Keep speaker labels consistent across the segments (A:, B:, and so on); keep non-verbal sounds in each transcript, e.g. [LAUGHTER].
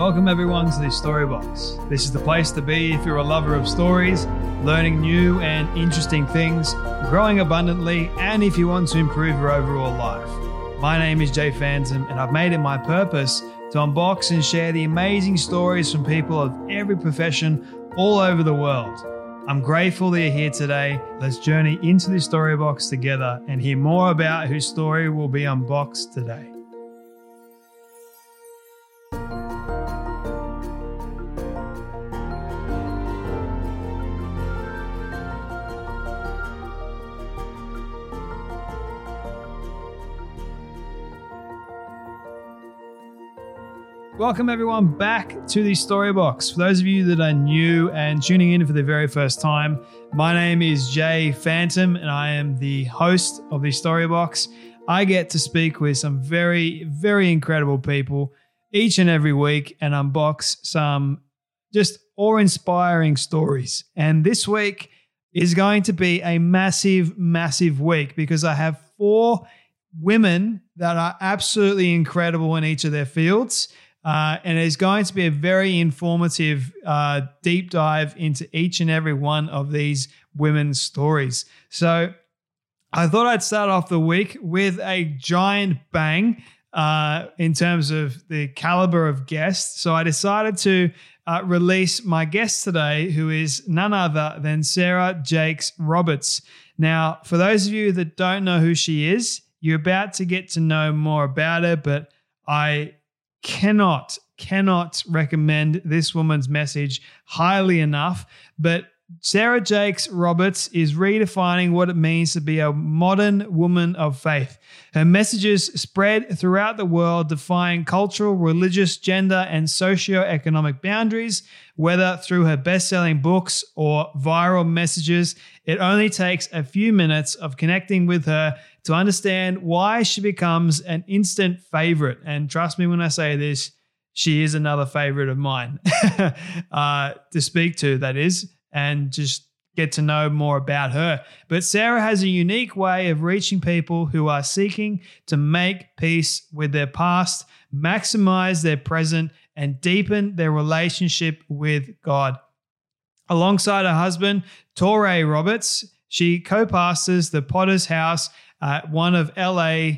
A: Welcome everyone to the Storybox. This is the place to be if you're a lover of stories, learning new and interesting things, growing abundantly, and if you want to improve your overall life. My name is Jay Phantom, and I've made it my purpose to unbox and share the amazing stories from people of every profession all over the world. I'm grateful that you're here today. Let's journey into the Storybox together and hear more about whose story will be unboxed today. Welcome, everyone, back to the Storybox. For those of you that are new and tuning in for the very first time, my name is Jay Phantom and I am the host of the Storybox. I get to speak with some very, very incredible people each and every week and unbox some just awe inspiring stories. And this week is going to be a massive, massive week because I have four women that are absolutely incredible in each of their fields. Uh, and it is going to be a very informative uh, deep dive into each and every one of these women's stories. So I thought I'd start off the week with a giant bang uh, in terms of the caliber of guests. So I decided to uh, release my guest today, who is none other than Sarah Jakes Roberts. Now, for those of you that don't know who she is, you're about to get to know more about her, but I cannot, cannot recommend this woman's message highly enough. But Sarah Jakes Roberts is redefining what it means to be a modern woman of faith. Her messages spread throughout the world, defying cultural, religious, gender, and socio-economic boundaries. Whether through her best-selling books or viral messages, it only takes a few minutes of connecting with her to understand why she becomes an instant favorite. And trust me when I say this, she is another favorite of mine [LAUGHS] uh, to speak to, that is and just get to know more about her. But Sarah has a unique way of reaching people who are seeking to make peace with their past, maximize their present, and deepen their relationship with God. Alongside her husband, Touré Roberts, she co pastors the Potter's House at one of LA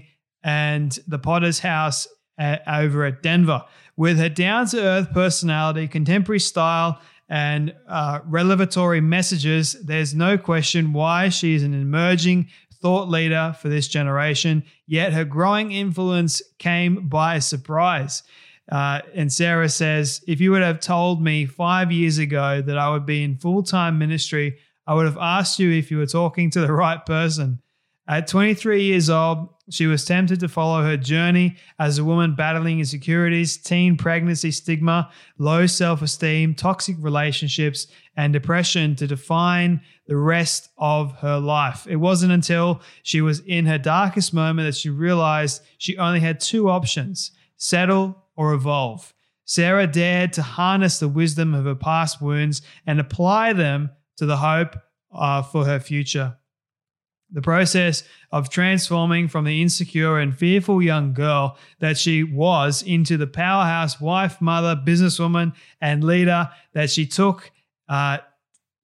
A: and the Potter's House at, over at Denver. With her down to earth personality, contemporary style, and uh, revelatory messages, there's no question why she is an emerging thought leader for this generation, yet her growing influence came by surprise. Uh, and Sarah says, If you would have told me five years ago that I would be in full time ministry, I would have asked you if you were talking to the [LAUGHS] right person. At 23 years old, she was tempted to follow her journey as a woman battling insecurities, teen pregnancy stigma, low self esteem, toxic relationships, and depression to define the rest of her life. It wasn't until she was in her darkest moment that she realized she only had two options settle or evolve. Sarah dared to harness the wisdom of her past wounds and apply them to the hope uh, for her future. The process of transforming from the insecure and fearful young girl that she was into the powerhouse wife, mother, businesswoman, and leader that she took. Uh,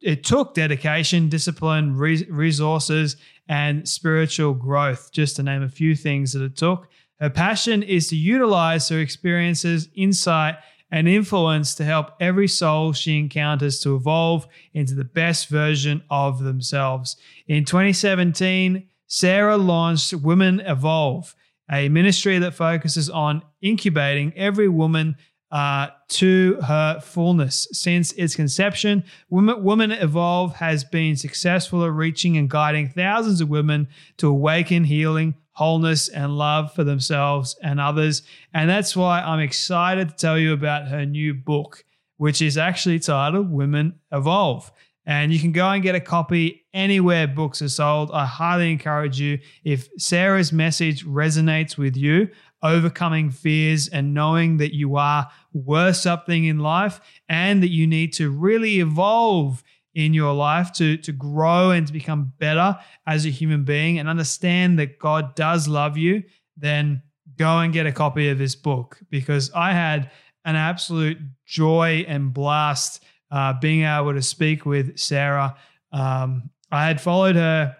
A: it took dedication, discipline, re- resources, and spiritual growth, just to name a few things that it took. Her passion is to utilize her experiences, insight, and influence to help every soul she encounters to evolve into the best version of themselves. In 2017, Sarah launched Women Evolve, a ministry that focuses on incubating every woman uh, to her fullness. Since its conception, Women, women Evolve has been successful at reaching and guiding thousands of women to awaken, healing, wholeness, and love for themselves and others. And that's why I'm excited to tell you about her new book, which is actually titled Women Evolve. And you can go and get a copy anywhere books are sold. I highly encourage you. If Sarah's message resonates with you, overcoming fears and knowing that you are worth something in life and that you need to really evolve in your life to, to grow and to become better as a human being and understand that God does love you, then go and get a copy of this book because I had an absolute joy and blast uh, being able to speak with Sarah. Um, I had followed her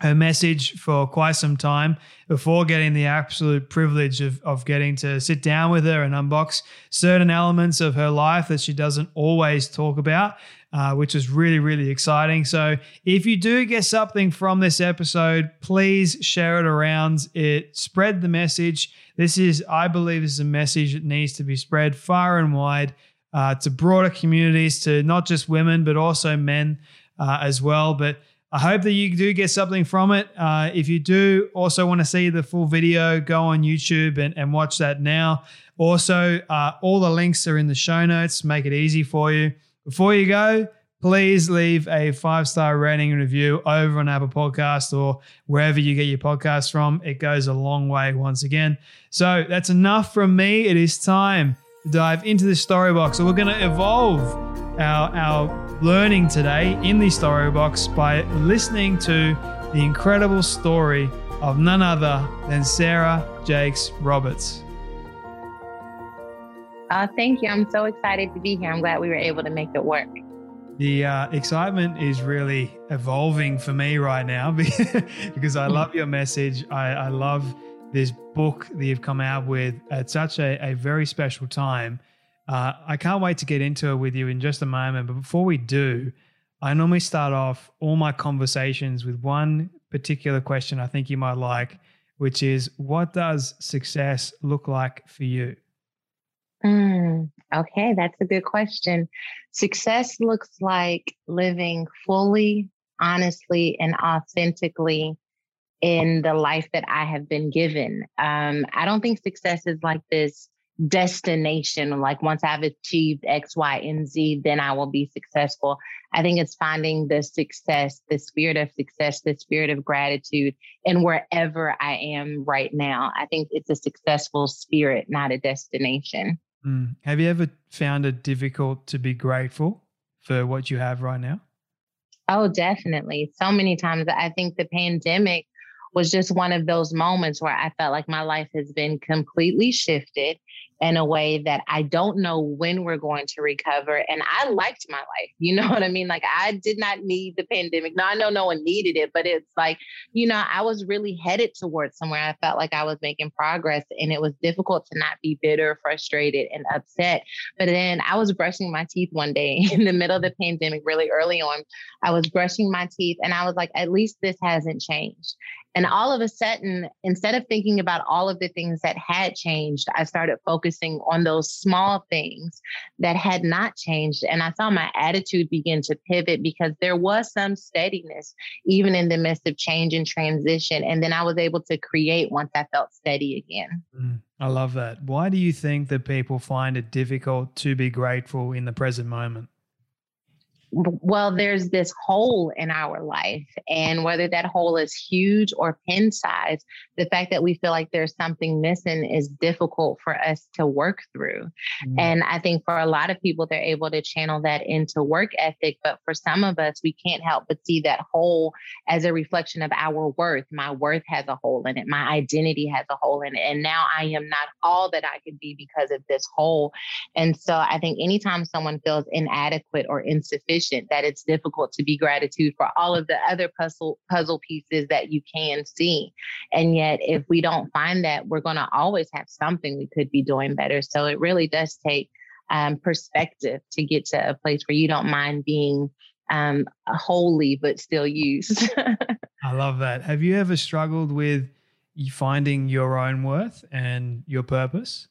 A: her message for quite some time before getting the absolute privilege of, of getting to sit down with her and unbox certain elements of her life that she doesn't always talk about, uh, which was really, really exciting. So, if you do get something from this episode, please share it around. It spread the message. This is, I believe, is a message that needs to be spread far and wide uh, to broader communities, to not just women, but also men uh, as well. But I hope that you do get something from it. Uh, if you do also want to see the full video, go on YouTube and, and watch that now. Also, uh, all the links are in the show notes, make it easy for you. Before you go, please leave a five star rating and review over on Apple Podcast or wherever you get your podcast from. It goes a long way once again. So that's enough from me. It is time to dive into the story box. So we're going to evolve our, our learning today in the story box by listening to the incredible story of none other than Sarah Jakes Roberts.
B: Uh, thank you. I'm so excited to be here. I'm glad we were able to make it work.
A: The uh, excitement is really evolving for me right now [LAUGHS] because I love your message. I, I love this book that you've come out with at such a, a very special time. Uh, I can't wait to get into it with you in just a moment. But before we do, I normally start off all my conversations with one particular question I think you might like, which is what does success look like for you?
B: Mm, okay, that's a good question. Success looks like living fully, honestly, and authentically in the life that I have been given. Um, I don't think success is like this destination, like once I've achieved X, Y, and Z, then I will be successful. I think it's finding the success, the spirit of success, the spirit of gratitude, and wherever I am right now. I think it's a successful spirit, not a destination.
A: Mm. Have you ever found it difficult to be grateful for what you have right now?
B: Oh, definitely. So many times. I think the pandemic was just one of those moments where I felt like my life has been completely shifted in a way that I don't know when we're going to recover. And I liked my life. You [LAUGHS] know what I mean? Like I did not need the pandemic. Now I know no one needed it, but it's like, you know, I was really headed towards somewhere. I felt like I was making progress and it was difficult to not be bitter, frustrated, and upset. But then I was brushing my teeth one day [LAUGHS] in the middle of the pandemic, really early on. I was brushing my teeth and I was like, at least this hasn't changed. And all of a sudden, instead of thinking about all of the things that had changed, I started focusing on those small things that had not changed. And I saw my attitude begin to pivot because there was some steadiness, even in the midst of change and transition. And then I was able to create once I felt steady again.
A: Mm, I love that. Why do you think that people find it difficult to be grateful in the present moment?
B: Well, there's this hole in our life. And whether that hole is huge or pin size, the fact that we feel like there's something missing is difficult for us to work through. Mm-hmm. And I think for a lot of people, they're able to channel that into work ethic. But for some of us, we can't help but see that hole as a reflection of our worth. My worth has a hole in it, my identity has a hole in it. And now I am not all that I could be because of this hole. And so I think anytime someone feels inadequate or insufficient, sufficient that it's difficult to be gratitude for all of the other puzzle puzzle pieces that you can see. And yet if we don't find that, we're going to always have something we could be doing better. So it really does take um, perspective to get to a place where you don't mind being um, holy but still used. [LAUGHS]
A: I love that. Have you ever struggled with finding your own worth and your purpose?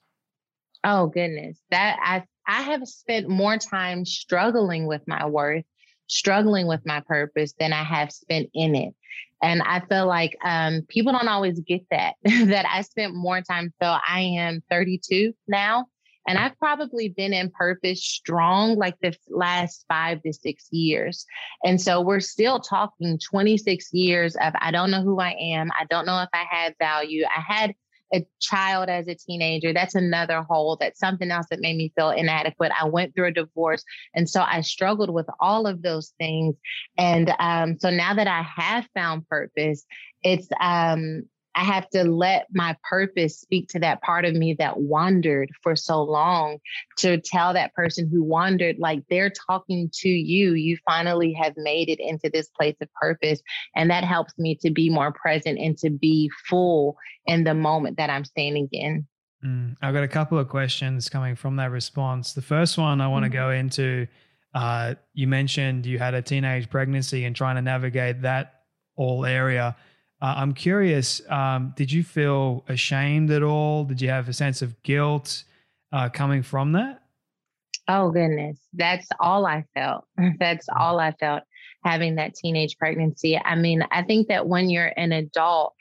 B: Oh goodness, that I I have spent more time struggling with my worth, struggling with my purpose than I have spent in it. And I feel like um, people don't always get that, [LAUGHS] that I spent more time. So I am 32 now. And I've probably been in purpose strong like the last five to six years. And so we're still talking 26 years of I don't know who I am. I don't know if I have value. I had a child as a teenager. That's another hole. That's something else that made me feel inadequate. I went through a divorce. And so I struggled with all of those things. And um, so now that I have found purpose, it's um, I have to let my purpose speak to that part of me that wandered for so long to tell that person who wandered, like they're talking to you. You finally have made it into this place of purpose. And that helps me to be more present and to be full in the moment that I'm standing in.
A: Mm, I've got a couple of questions coming from that response. The first one I want to mm-hmm. go into uh, you mentioned you had a teenage pregnancy and trying to navigate that all area. Uh, I'm curious, um, did you feel ashamed at all? Did you have a sense of guilt uh, coming from that?
B: Oh, goodness. That's all I felt. [LAUGHS] That's all I felt having that teenage pregnancy. I mean, I think that when you're an adult,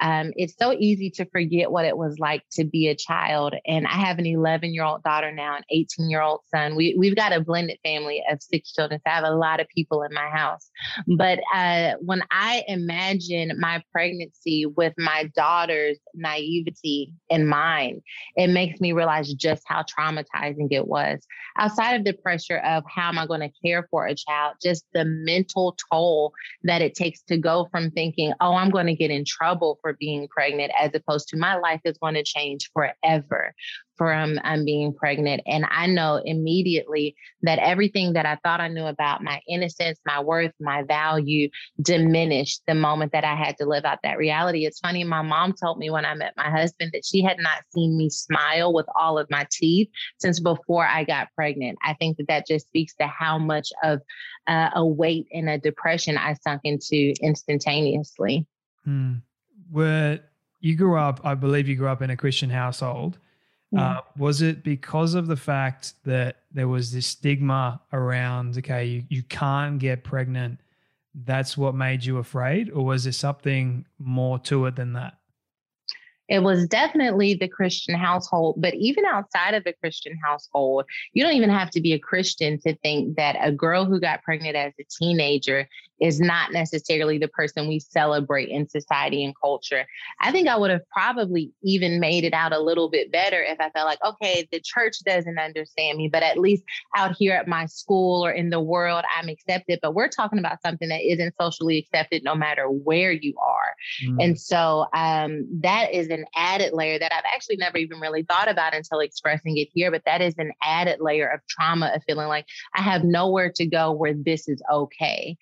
B: um, it's so easy to forget what it was like to be a child. And I have an 11 year old daughter now, an 18 year old son. We, we've got a blended family of six children. So I have a lot of people in my house. But uh, when I imagine my pregnancy with my daughter's naivety in mind, it makes me realize just how traumatizing it was. Outside of the pressure of how am I going to care for a child, just the mental toll that it takes to go from thinking, oh, I'm going to get in trouble for being pregnant as opposed to my life is going to change forever from um, being pregnant. And I know immediately that everything that I thought I knew about my innocence, my worth, my value diminished the moment that I had to live out that reality. It's funny, my mom told me when I met my husband that she had not seen me smile with all of my teeth since before I got pregnant. I think that that just speaks to how much of uh, a weight and a depression I sunk into instantaneously.
A: Hmm were you grew up, I believe you grew up in a Christian household. Uh, was it because of the fact that there was this stigma around, okay, you, you can't get pregnant? That's what made you afraid? Or was there something more to it than that?
B: It was definitely the Christian household, but even outside of the Christian household, you don't even have to be a Christian to think that a girl who got pregnant as a teenager is not necessarily the person we celebrate in society and culture. I think I would have probably even made it out a little bit better if I felt like, okay, the church doesn't understand me, but at least out here at my school or in the world, I'm accepted. But we're talking about something that isn't socially accepted no matter where you are. Mm. And so um, that is an added layer that I've actually never even really thought about until expressing it here. But that is an added layer of trauma of feeling like I have nowhere to go where this is okay.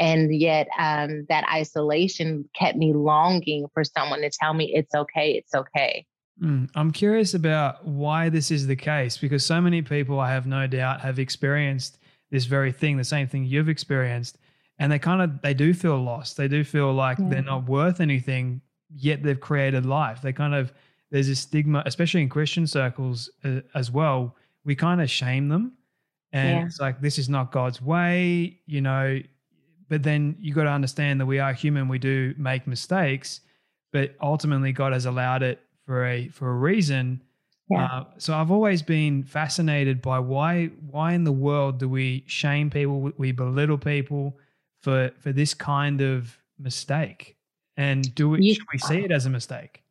B: And yet, um, that isolation kept me longing for someone to tell me it's okay, it's okay.
A: Mm, I'm curious about why this is the case because so many people, I have no doubt, have experienced this very thing, the same thing you've experienced, and they kind of they do feel lost. They do feel like yeah. they're not worth anything, yet they've created life. They kind of there's a stigma, especially in Christian circles uh, as well. We kind of shame them, and yeah. it's like this is not God's way. You know, but then you got to understand that we are human. We do make mistakes, but ultimately God has allowed it for a for a reason. Yeah. Uh, so I've always been fascinated by why why in the world do we shame people? We belittle people for for this kind of mistake, and do we, should we see it as a mistake?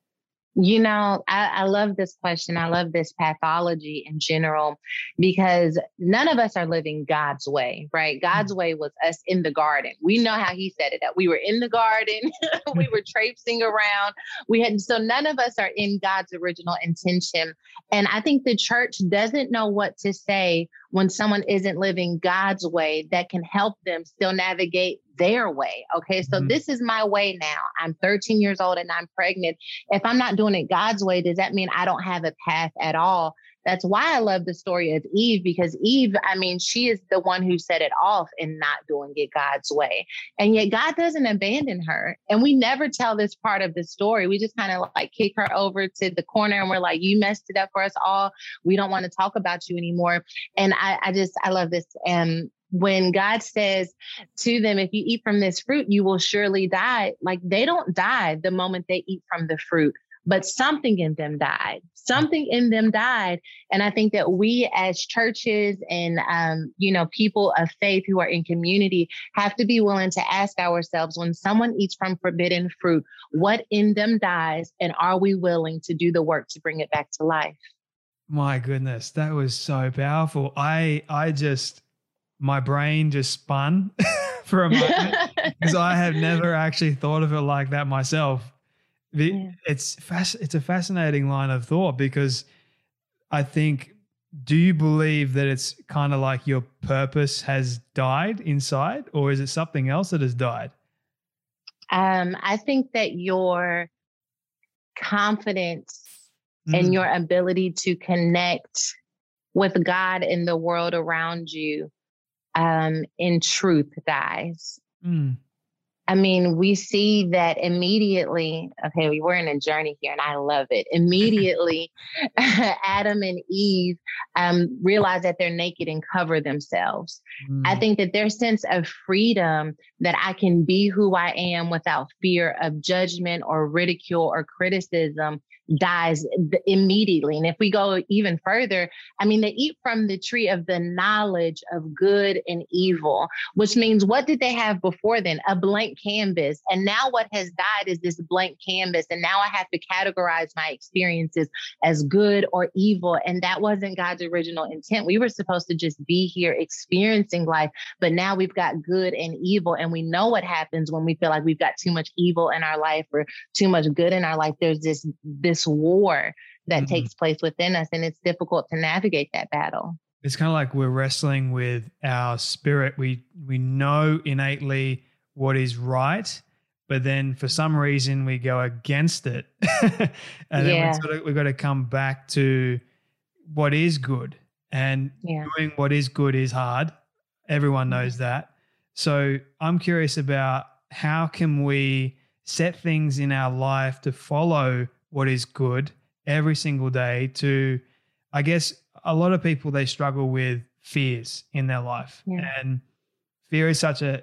B: You know, I, I, love this question. I love this pathology in general because none of us are living God's way, right? Hmm. God's way was us in the garden. We know how He said it that we were in the garden, [LAUGHS] we were traipsing around. We had so none of us are in God's original intention. And I think the church doesn't know what to say when someone isn't living God's way that can help them still navigate their way. Okay. So mm-hmm. this is my way now. I'm 13 years old and I'm pregnant. If I'm not doing it God's way, does that mean I don't have a path at all? That's why I love the story of Eve because Eve, I mean, she is the one who set it off in not doing it God's way. And yet God doesn't abandon her. And we never tell this part of the story. We just kind of like kick her over to the corner and we're like, you messed it up for us all. We don't want to talk about you anymore. And I, I just, I love this. And when God says to them, if you eat from this fruit, you will surely die, like they don't die the moment they eat from the fruit but something in them died. Something in them died. And I think that we as churches and, um, you know, people of faith who are in community have to be willing to ask ourselves when someone eats from forbidden fruit, what in them dies? And are we willing to do the work to bring it back to life?
A: My goodness, that was so powerful. I, I just, my brain just spun [LAUGHS] for a moment [LAUGHS] because I have never actually thought of it like that myself. The, yeah. It's fas- it's a fascinating line of thought because I think do you believe that it's kind of like your purpose has died inside or is it something else that has died?
B: Um, I think that your confidence mm. and your ability to connect with God and the world around you um, in truth dies. Mm. I mean, we see that immediately. Okay, we were in a journey here, and I love it. [LAUGHS] Immediately, [LAUGHS] Adam and Eve um, realize that they're naked and cover themselves. Mm. I think that their sense of freedom that I can be who I am without fear of judgment or ridicule or criticism dies immediately. And if we go even further, I mean, they eat from the tree of the knowledge of good and evil, which means what did they have before then? A blank canvas. And now what has died is this blank canvas. And now I have to categorize my experiences as good or evil. And that wasn't God's original intent. We were supposed to just be here experiencing life, but now we've got good and evil. And we know what happens when we feel like we've got too much evil in our life or too much good in our life. There's this, this this war that mm-hmm. takes place within us and it's difficult to navigate that battle
A: it's kind of like we're wrestling with our spirit we we know innately what is right but then for some reason we go against it [LAUGHS] and yeah. then we sort of, we've got to come back to what is good and yeah. doing what is good is hard everyone knows mm-hmm. that so i'm curious about how can we set things in our life to follow what is good every single day to i guess a lot of people they struggle with fears in their life yeah. and fear is such a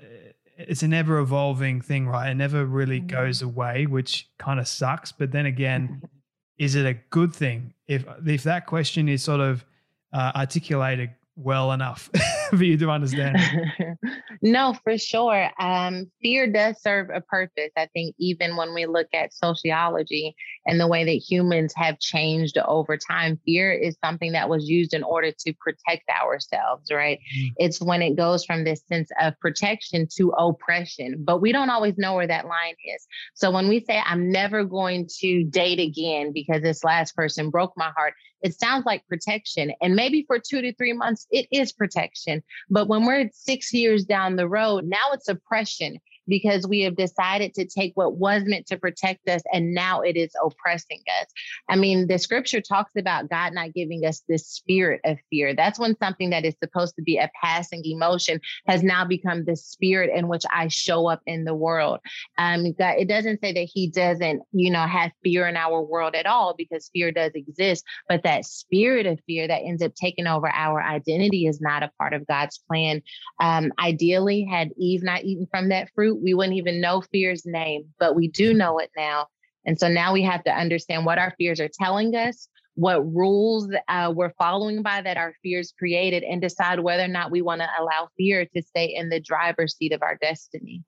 A: it's an ever evolving thing right it never really mm-hmm. goes away which kind of sucks but then again [LAUGHS] is it a good thing if if that question is sort of uh, articulated well enough [LAUGHS] for you to understand. [LAUGHS]
B: no, for sure. Um, fear does serve a purpose. I think even when we look at sociology and the way that humans have changed over time, fear is something that was used in order to protect ourselves, right? Mm-hmm. It's when it goes from this sense of protection to oppression, but we don't always know where that line is. So when we say, I'm never going to date again because this last person broke my heart, it sounds like protection. And maybe for two to three months, it is protection. But when we're six years down the road, now it's oppression because we have decided to take what was meant to protect us and now it is oppressing us. I mean, the scripture talks about God not giving us this spirit of fear. That's when something that is supposed to be a passing emotion has now become the spirit in which I show up in the world. Um, God, it doesn't say that He doesn't, you know, have fear in our world at all because fear does exist, but that spirit of fear that ends up taking over our identity is not a part of God's plan. Um, ideally, had Eve not eaten from that fruit, we wouldn't even know fear's name, but we do know it now. And so now we have to understand what our fears are telling us, what rules uh, we're following by that our fears created, and decide whether or not we want to allow fear to stay in the driver's seat of our destiny.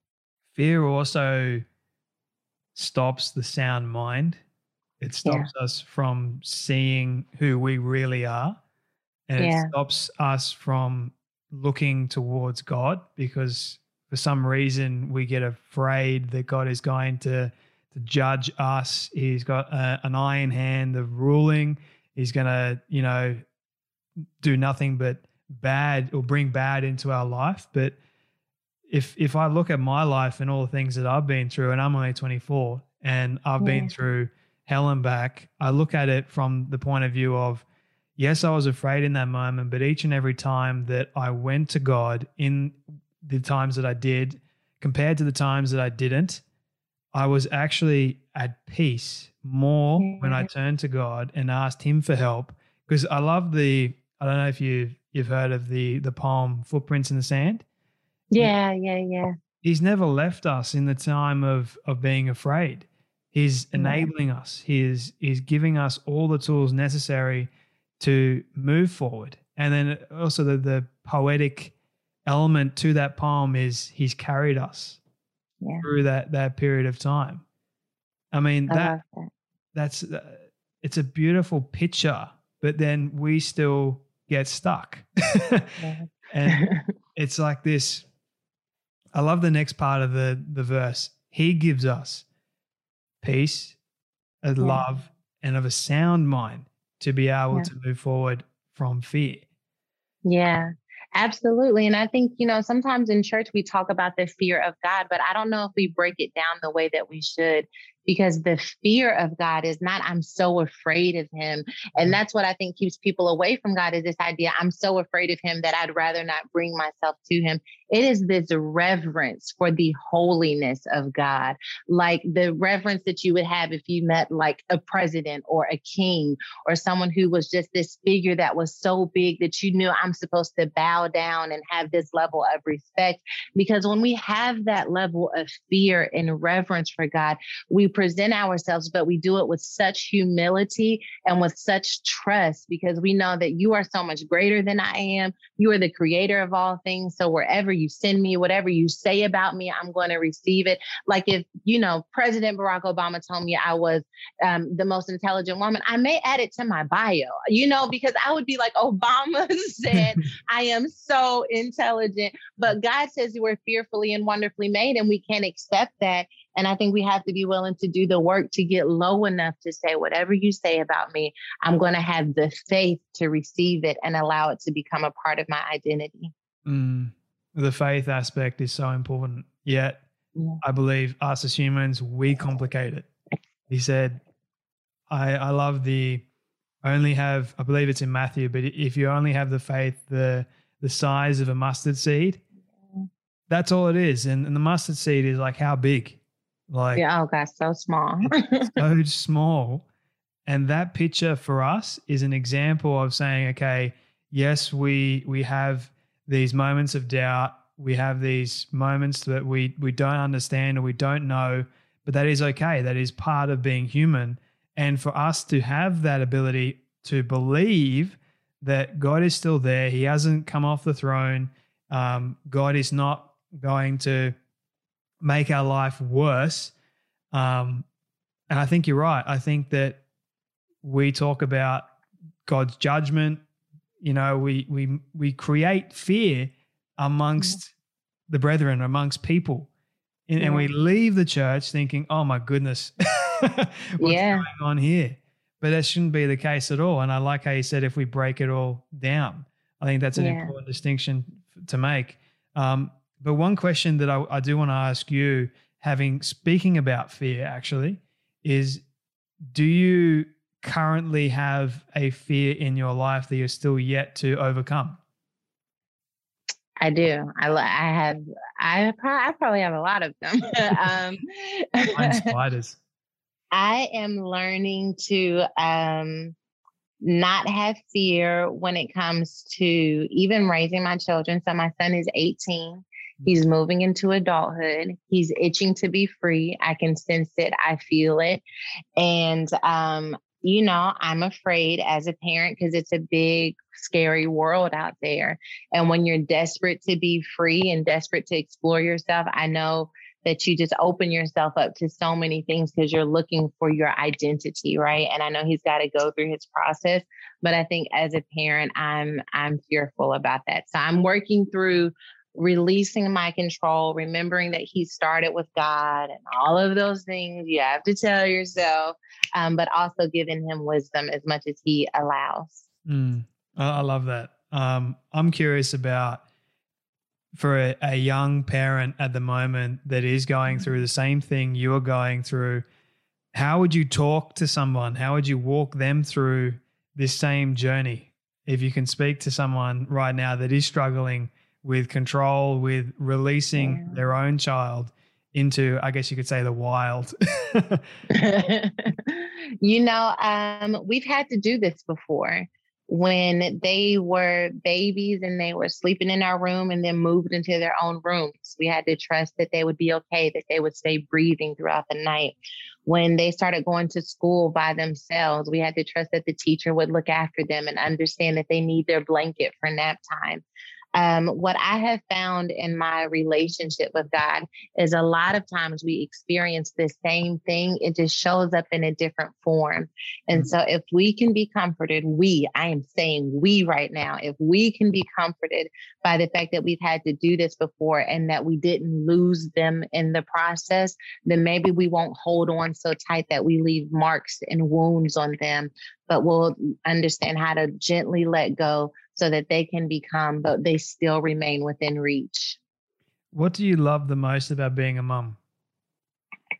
A: Fear also stops the sound mind. It stops yeah. us from seeing who we really are. And yeah. it stops us from looking towards God because for some reason we get afraid that God is going to to judge us. He's got a, an iron hand of ruling. He's going to, you know, do nothing but bad or bring bad into our life. But if if I look at my life and all the things that I've been through, and I'm only 24, and I've yeah. been through hell and back, I look at it from the point of view of, yes, I was afraid in that moment, but each and every time that I went to God in the times that I did, compared to the times that I didn't, I was actually at peace more when I mm-hmm. turned to God and asked Him for help. Because I love the, I don't know if you you've heard of the the poem Footprints in the Sand.
B: Yeah, yeah, yeah.
A: He's never left us in the time of of being afraid. He's enabling yeah. us. He is he's giving us all the tools necessary to move forward. And then also the, the poetic element to that poem is he's carried us yeah. through that that period of time. I mean I that, that, that's uh, it's a beautiful picture, but then we still get stuck. [LAUGHS] and it's like this I love the next part of the the verse. He gives us peace, a yeah. love, and of a sound mind to be able yeah. to move forward from fear.
B: Yeah, absolutely. And I think, you know, sometimes in church we talk about the fear of God, but I don't know if we break it down the way that we should because the fear of God is not, I'm so afraid of him. And mm. that's what I think keeps people away from God is this idea, I'm so afraid of him that I'd rather not bring myself to him. It is this reverence for the holiness of God, like the reverence that you would have if you met like a president or a king or someone who was just this figure that was so big that you knew I'm supposed to bow down and have this level of respect. Because when we have that level of fear and reverence for God, we present ourselves, but we do it with such humility and with such trust because we know that you are so much greater than I am. You are the creator of all things. So wherever you send me, whatever you say about me, I'm going to receive it. Like if, you know, President Barack Obama told me I was um, the most intelligent woman, I may add it to my bio, you know, because I would be like, Obama [LAUGHS] said, [LAUGHS] I am so intelligent. But God says you were fearfully and wonderfully made, and we can't accept that. And I think we have to be willing to do the work to get low enough to say, whatever you say about me, I'm going to have the faith to receive it and allow it to become a part of my identity.
A: Mm, the faith aspect is so important. Yet, yeah. I believe us as humans, we complicate it. He said, I, I love the only have, I believe it's in Matthew, but if you only have the faith, the, the size of a mustard seed, that's all it is. And, and the mustard seed is like how big? Like,
B: yeah, oh gosh, so small. [LAUGHS]
A: so small. And that picture for us is an example of saying, okay, yes, we we have these moments of doubt. We have these moments that we we don't understand or we don't know, but that is okay. That is part of being human. And for us to have that ability to believe that God is still there, He hasn't come off the throne. Um, God is not going to make our life worse. Um, and I think you're right. I think that we talk about God's judgment. You know, we we we create fear amongst mm-hmm. the brethren, amongst people, and, and, we leave the church thinking, "Oh my goodness, [LAUGHS] what's yeah. going on here?" But that shouldn't be the case at all. And I like how you said, if we break it all down, I think that's an yeah. important distinction to make. Um, but one question that I, I do want to ask you, having speaking about fear, actually, is do you currently have a fear in your life that you're still yet to overcome?
B: I do. I, I have. I, I probably have a lot of them. [LAUGHS] um, [LAUGHS] spiders. I am learning to um, not have fear when it comes to even raising my children. So my son is 18. He's moving into adulthood. He's itching to be free. I can sense it. I feel it. And, um, you know, I'm afraid as a parent because it's a big, scary world out there. And when you're desperate to be free and desperate to explore yourself, I know that you just open yourself up to so many things because you're looking for your identity, right? And I know he's got to go through his process, but I think as a parent, I'm I'm fearful about that. So I'm working through releasing my control, remembering that he started with God and all of those things you have to tell yourself, um, but also giving him wisdom as much as he allows.
A: Mm, I love that. Um, I'm curious about for a, a, young parent at the moment that is going through the same thing you're going through. How would you talk to someone? How would you walk them through this same journey? if you can speak to someone right now that is struggling with control, with releasing yeah. their own child into, I guess you could say, the wild. [LAUGHS]
B: you know, um, we've had to do this before when they were babies and they were sleeping in our room and then moved into their own rooms. We had to trust that they would be okay, that they would stay breathing throughout the night. When they started going to school by themselves, we had to trust that the teacher would look after them and understand that they need their blanket for nap time. Um, what I have found in my relationship with God is a lot of times we experience the same thing. It just shows up in a different form. And mm-hmm. so if we can be comforted, we, I am saying we right now, if we can be comforted by the fact that we've had to do this before and that we didn't lose them in the process, then maybe we won't hold on so tight that we leave marks and wounds on them, but we'll understand how to gently let go so that they can become, but they still remain within reach.
A: What do you love the most about being a mom?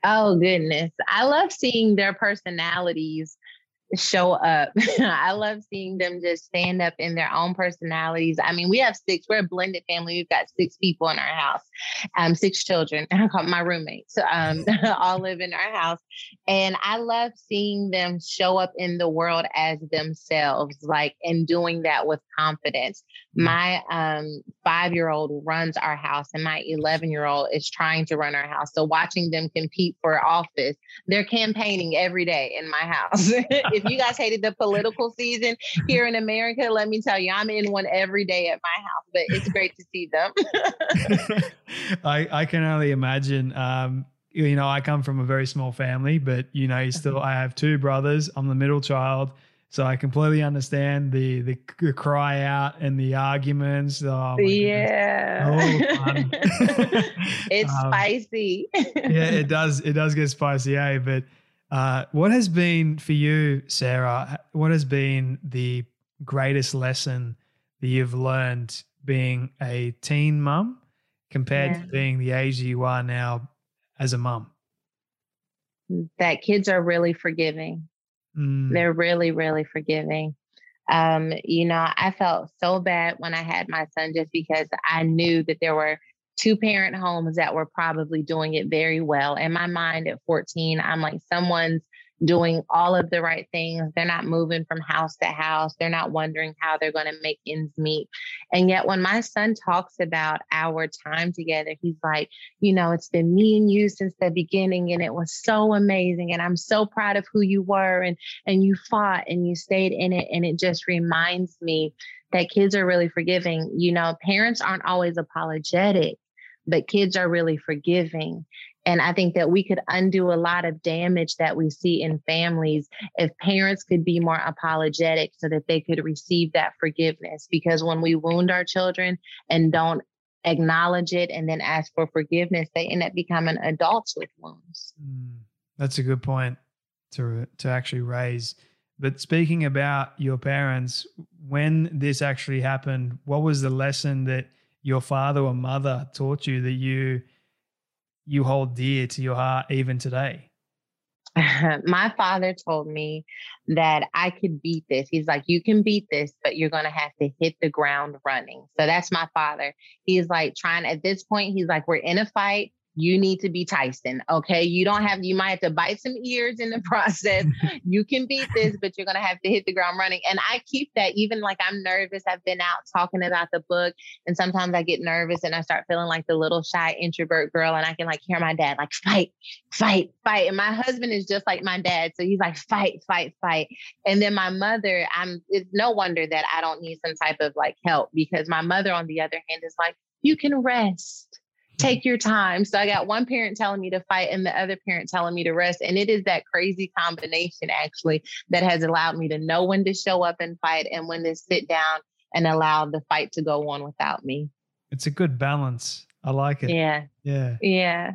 B: Oh, goodness. I love seeing their personalities show up. [LAUGHS] I love seeing them just stand up in their own personalities. I mean, we have six, we're a blended family. We've got six people in our house, um, six children. [LAUGHS] I call my roommates, um, [LAUGHS] all live in our house. And I love seeing them show up in the world as themselves, like, and doing that with confidence. Mm. My um, five year old runs our house, and my 11 year old is trying to run our house. So watching them compete for office, they're campaigning every day in my house. If you guys hated the political season here in America, let me tell you, I'm in one every day at my house, but it's great to see them. [LAUGHS]
A: I, I can only imagine. Um, you know, I come from a very small family, but you know, still, I have two brothers. I'm the middle child. So I completely understand the, the, the cry out and the arguments.
B: Oh yeah, [LAUGHS] it's [LAUGHS] um, spicy.
A: yeah, it does. It does get spicy, eh? But uh, what has been for you, Sarah? What has been the greatest lesson that you've learned being a teen mum compared yeah. to being the age you are now as a mum?
B: That kids are really forgiving. Mm. They're really, really forgiving. Um, you know, I felt so bad when I had my son just because I knew that there were two parent homes that were probably doing it very well. In my mind at 14, I'm like, someone's doing all of the right things. They're not moving from house to house. They're not wondering how they're going to make ends meet. And yet, when my son talks about our time together, he's like, you know, it's been me and you since the beginning, and it was so amazing. And I'm so proud of who you were, and and you fought and you stayed in it. And it just reminds me that kids are really forgiving. You know, parents aren't always apologetic but kids are really forgiving. And I think that we could undo a lot of damage that we see in families if parents could be more apologetic so that they could receive that forgiveness. Because when we wound our children and don't acknowledge it and then ask for forgiveness, they end up becoming adults with wounds. Mm,
A: that's a good point to to actually raise. But speaking about your parents, when this actually happened, what was the lesson that your father or mother taught you that you you hold dear to your heart even today? [LAUGHS]
B: My father told me that I could beat this. He's like, you can beat this, but you're going to have to hit the ground running. So that's my father. He's like trying at this point, he's like, we're in a fight you need to be Tyson. Okay. You don't have, you might have to bite some ears in the [LAUGHS] process. [LAUGHS] you can beat this, but you're going to have to hit the ground running. And I keep that even like I'm nervous. I've been out talking about the book and sometimes I get nervous and I start feeling like the little shy introvert girl and I can like hear my dad like fight, fight, fight. And my husband is just like my dad. So he's like fight, fight, fight. And then my mother, I'm, it's no wonder that I don't need some type of like help because my mother on the other hand is like, you can rest take your time. So I got one parent telling me to fight and the other parent telling me to rest. And it is that crazy combination actually that has allowed me to know when to show up and fight and when to sit down and allow the fight to go on without me.
A: It's a good balance. I like it.
B: Yeah.
A: Yeah.
B: Yeah.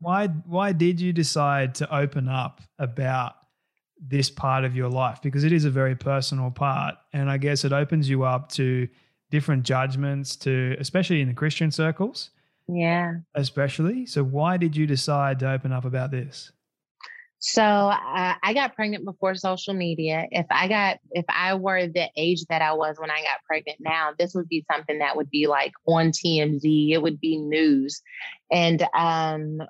A: why [LAUGHS] why did you decide to open up about this part of your life? Because it is a very personal part. And I guess it opens you up to different judgments to especially in the Christian circles
B: yeah.
A: Especially. So, why did you decide to open up about this?
B: So uh, I got pregnant before social media. If I got, if I were the age that I was when I got pregnant now, this would be something that would be like on TMZ. It would be news. And um,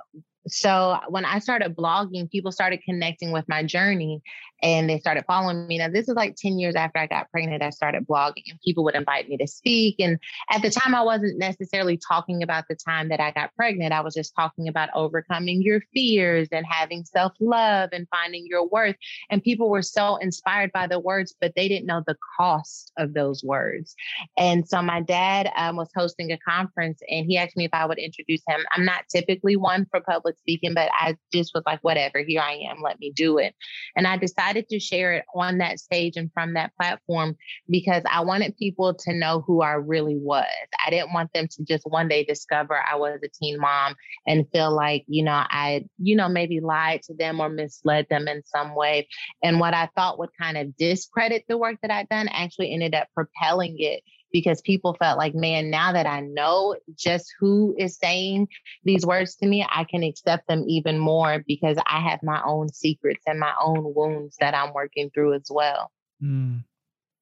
B: so when I started blogging, people started connecting with my journey and they started following me. Now, this is like 10 years after I got pregnant, I started blogging and people would invite me to speak. And at the time, I wasn't necessarily talking about the time that I got pregnant. I was just talking about overcoming your fears and having self love and finding your worth. And people were so inspired by the words, but they didn't know the cost of those words. And so my dad um, was hosting a conference and he asked me if I would introduce him. I'm not typically one for public speaking, but I just was like, whatever, here I am, let me do it. And I decided decided to share it on that stage and from that platform because I wanted people to know who I really was. I didn't want them to just one day discover I was a teen mom and feel like, you know, I, you know, maybe lied to them or misled them in some way. And what I thought would kind of discredit the work that I'd done actually ended up propelling it because people felt like, man, now that I know just who is saying these words to me, I can accept them even more because I have my own secrets and my own wounds that I'm working through as well.
A: Mm.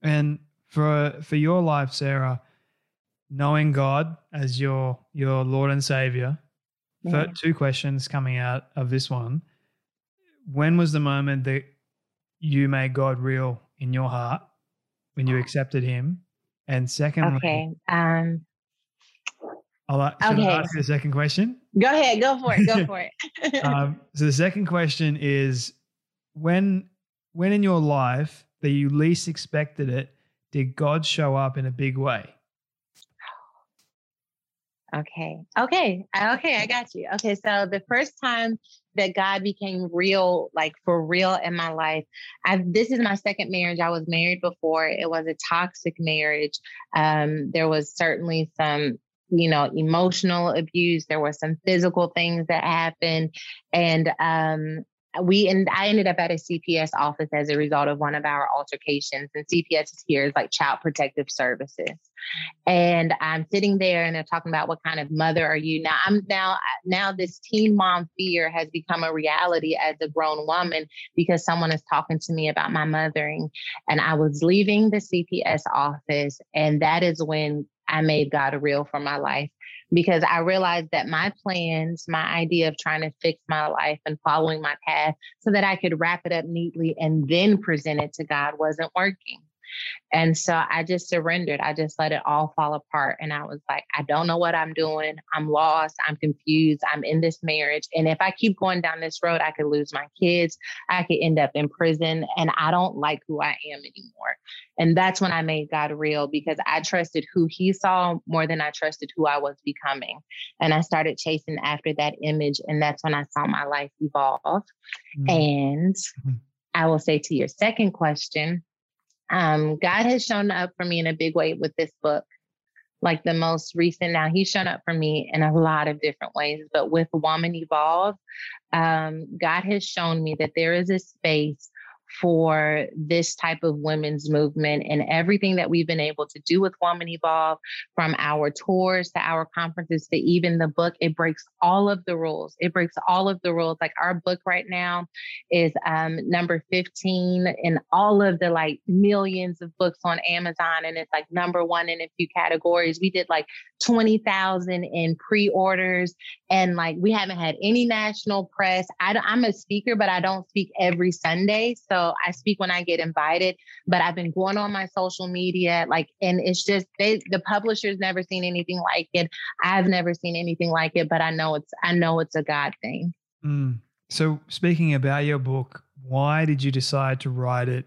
A: And for for your life, Sarah, knowing God as your your Lord and Savior, yeah. two questions coming out of this one. When was the moment that you made God real in your heart when you accepted Him? And secondly,
B: okay. Um,
A: I'll, okay. I ask the second question?
B: Go ahead. Go for it. Go [LAUGHS] for it.
A: um, [LAUGHS] so the second question is when when in your life that you least expected it, did God show up in a big way?
B: Okay. Okay. Okay. I got you. Okay. So the first time that God became real, like for real in my life, I this is my second marriage. I was married before. It was a toxic marriage. Um, there was certainly some you know emotional abuse there were some physical things that happened and um we and I ended up at a CPS office as a result of one of our altercations. And CPS here is like Child Protective Services. And I'm sitting there and they're talking about what kind of mother are you now? I'm now now this teen mom fear has become a reality as a grown woman because someone is talking to me about my mothering. And I was leaving the CPS office, and that is when I made God real for my life because I realized that my plans, my idea of trying to fix my life and following my path so that I could wrap it up neatly and then present it to God wasn't working. And so I just surrendered. I just let it all fall apart. And I was like, I don't know what I'm doing. I'm lost. I'm confused. I'm in this marriage. And if I keep going down this road, I could lose my kids. I could end up in prison. And I don't like who I am anymore. And that's when I made God real because I trusted who He saw more than I trusted who I was becoming. And I started chasing after that image. And that's when I saw my life evolve. Mm-hmm. And mm-hmm. I will say to your second question, um, God has shown up for me in a big way with this book. Like the most recent now, he's shown up for me in a lot of different ways. But with Woman Evolve, um, God has shown me that there is a space for this type of women's movement and everything that we've been able to do with Woman Evolve, from our tours to our conferences to even the book, it breaks all of the rules. It breaks all of the rules. Like our book right now is um, number 15 in all of the like millions of books on Amazon, and it's like number one in a few categories. We did like 20,000 in pre orders, and like we haven't had any national press. I, I'm a speaker, but I don't speak every Sunday. So I speak when I get invited, but I've been going on my social media, like, and it's just they, the publisher's never seen anything like it. I've never seen anything like it, but I know it's, I know it's a God thing.
A: Mm. So speaking about your book, why did you decide to write it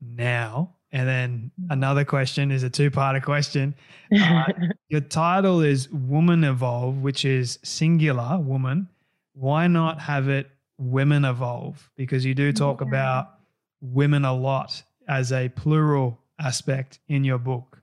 A: now? And then another question is a two-parter question. [LAUGHS] Uh, your title is Woman Evolve, which is singular woman. Why not have it Women Evolve? Because you do talk yeah. about women a lot as a plural aspect in your book?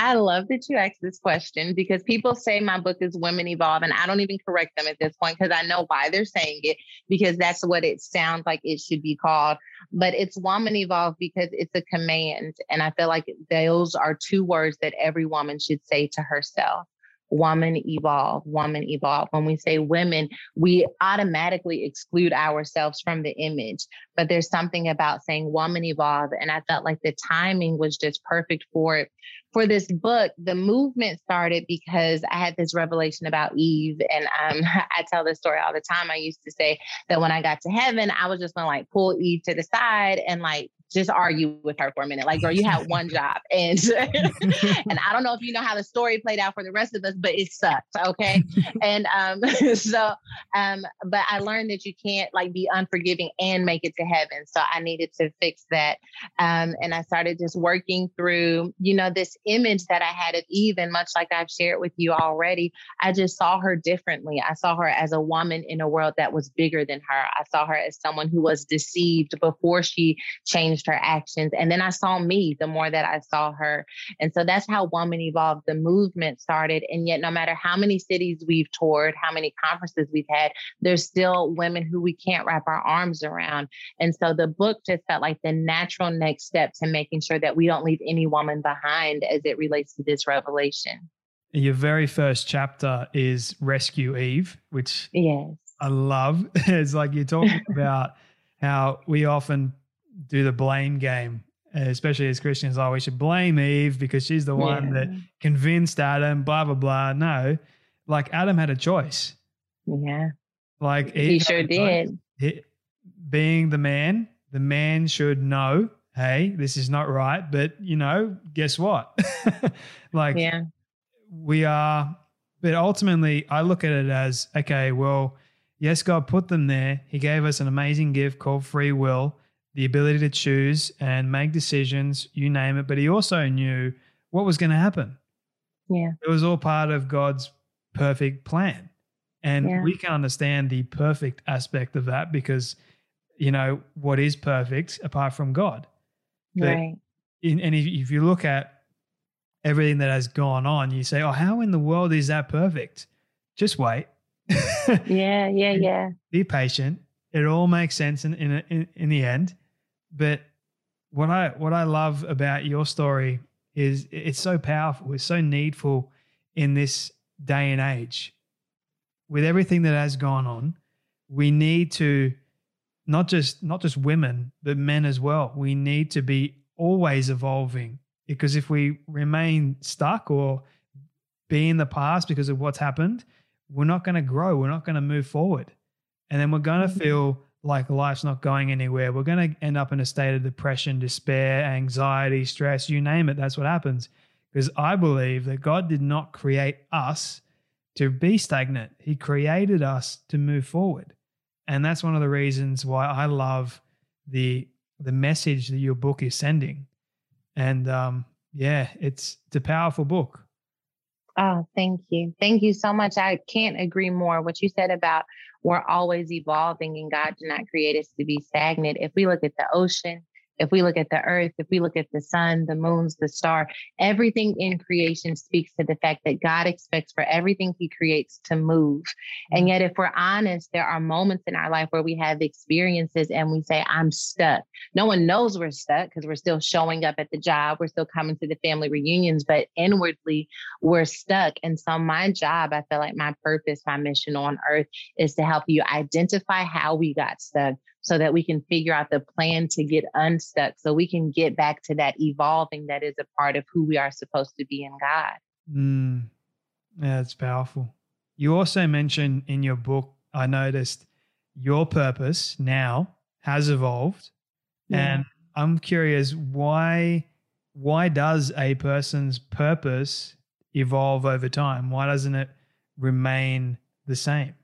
B: I love that you asked this question because people say my book is Women Evolve, and I don't even correct them at this point because I know why they're saying it because that's what it sounds like it should be called. But it's Woman Evolve because it's a command. And I feel like those are two words that every woman should say to herself woman evolve, woman evolve. When we say women, we automatically exclude ourselves from the image. But there's something about saying woman evolve. And I felt like the timing was just perfect for it. For this book, the movement started because I had this revelation about Eve. And um, [LAUGHS] I tell this story all the time. I used to say that when I got to heaven, I was just gonna like pull Eve to the side and like just argue with her for a minute. Like, girl, you had one [LAUGHS] job. And [LAUGHS] and I don't know if you know how the story played out for the rest of us, but it sucked. Okay. and um, so um, but I learned that you can't like be unforgiving and make it to heaven. So I needed to fix that. Um, and I started just working through, you know, this image that I had of Eve, and much like I've shared with you already, I just saw her differently. I saw her as a woman in a world that was bigger than her. I saw her as someone who was deceived before she changed her actions. And then I saw me the more that I saw her. And so that's how Woman Evolved, the movement started. And yet, no matter how many cities we've toured, how many conferences we've had, there's still women who we can't wrap our arms around. And so the book just felt like the natural next step to making sure that we don't leave any woman behind as it relates to this revelation.
A: Your very first chapter is Rescue Eve, which
B: yes.
A: I love. [LAUGHS] it's like you're talking [LAUGHS] about how we often do the blame game, especially as Christians. Oh, we should blame Eve because she's the one yeah. that convinced Adam, blah, blah, blah. No, like Adam had a choice.
B: Yeah.
A: Like
B: Eve he sure did.
A: He, being the man, the man should know, hey, this is not right. But, you know, guess what? [LAUGHS] like,
B: yeah.
A: we are, but ultimately, I look at it as okay, well, yes, God put them there. He gave us an amazing gift called free will the ability to choose and make decisions, you name it. But he also knew what was going to happen.
B: Yeah.
A: It was all part of God's perfect plan. And yeah. we can understand the perfect aspect of that because, you know, what is perfect apart from God?
B: Right.
A: In, and if, if you look at everything that has gone on, you say, oh, how in the world is that perfect? Just wait. [LAUGHS]
B: yeah, yeah, yeah.
A: Be patient. It all makes sense in, in, in, in the end. But what I what I love about your story is it's so powerful. It's so needful in this day and age. With everything that has gone on, we need to not just not just women, but men as well. We need to be always evolving because if we remain stuck or be in the past because of what's happened, we're not going to grow. We're not going to move forward. And then we're going to mm-hmm. feel like life's not going anywhere. We're going to end up in a state of depression, despair, anxiety, stress, you name it. That's what happens. Because I believe that God did not create us to be stagnant, He created us to move forward. And that's one of the reasons why I love the the message that your book is sending. And um, yeah, it's it's a powerful book.
B: Oh, thank you. Thank you so much. I can't agree more. What you said about we're always evolving and God did not create us to be stagnant. If we look at the ocean, if we look at the earth, if we look at the sun, the moons, the star, everything in creation speaks to the fact that God expects for everything he creates to move. And mm-hmm. yet, if we're honest, there are moments in our life where we have experiences and we say, I'm stuck. No one knows we're stuck because we're still showing up at the job, we're still coming to the family reunions, but inwardly we're stuck. And so, my job, I feel like my purpose, my mission on earth is to help you identify how we got stuck so that we can figure out the plan to get unstuck so we can get back to that evolving that is a part of who we are supposed to be in God.
A: Mm, yeah, it's powerful. You also mentioned in your book, I noticed your purpose now has evolved. Yeah. And I'm curious why why does a person's purpose evolve over time? Why doesn't it remain the same?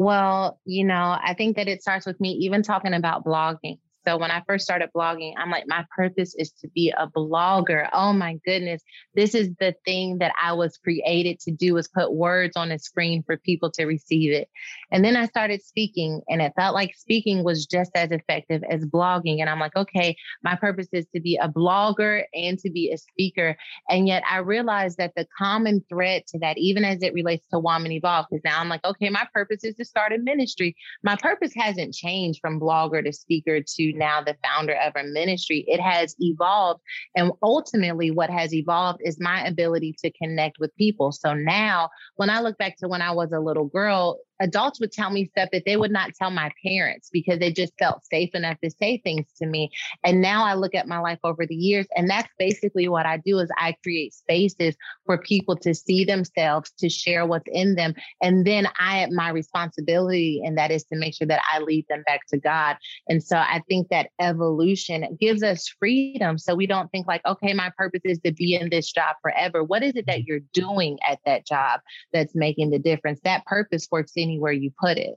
B: Well, you know, I think that it starts with me even talking about blogging. So when I first started blogging, I'm like, my purpose is to be a blogger. Oh my goodness. This is the thing that I was created to do is put words on a screen for people to receive it. And then I started speaking and it felt like speaking was just as effective as blogging. And I'm like, okay, my purpose is to be a blogger and to be a speaker. And yet I realized that the common thread to that, even as it relates to Woman Evolve, because now I'm like, okay, my purpose is to start a ministry. My purpose hasn't changed from blogger to speaker to now the founder of a ministry, it has evolved. And ultimately, what has evolved is my ability to connect with people. So now, when I look back to when I was a little girl, adults would tell me stuff that they would not tell my parents because they just felt safe enough to say things to me. And now I look at my life over the years, and that's basically what I do is I create spaces for people to see themselves, to share what's in them. And then I my responsibility, and that is to make sure that I lead them back to God. And so I think that evolution gives us freedom. So we don't think like, okay, my purpose is to be in this job forever. What is it that you're doing at that job that's making the difference? That purpose works in anywhere you put it.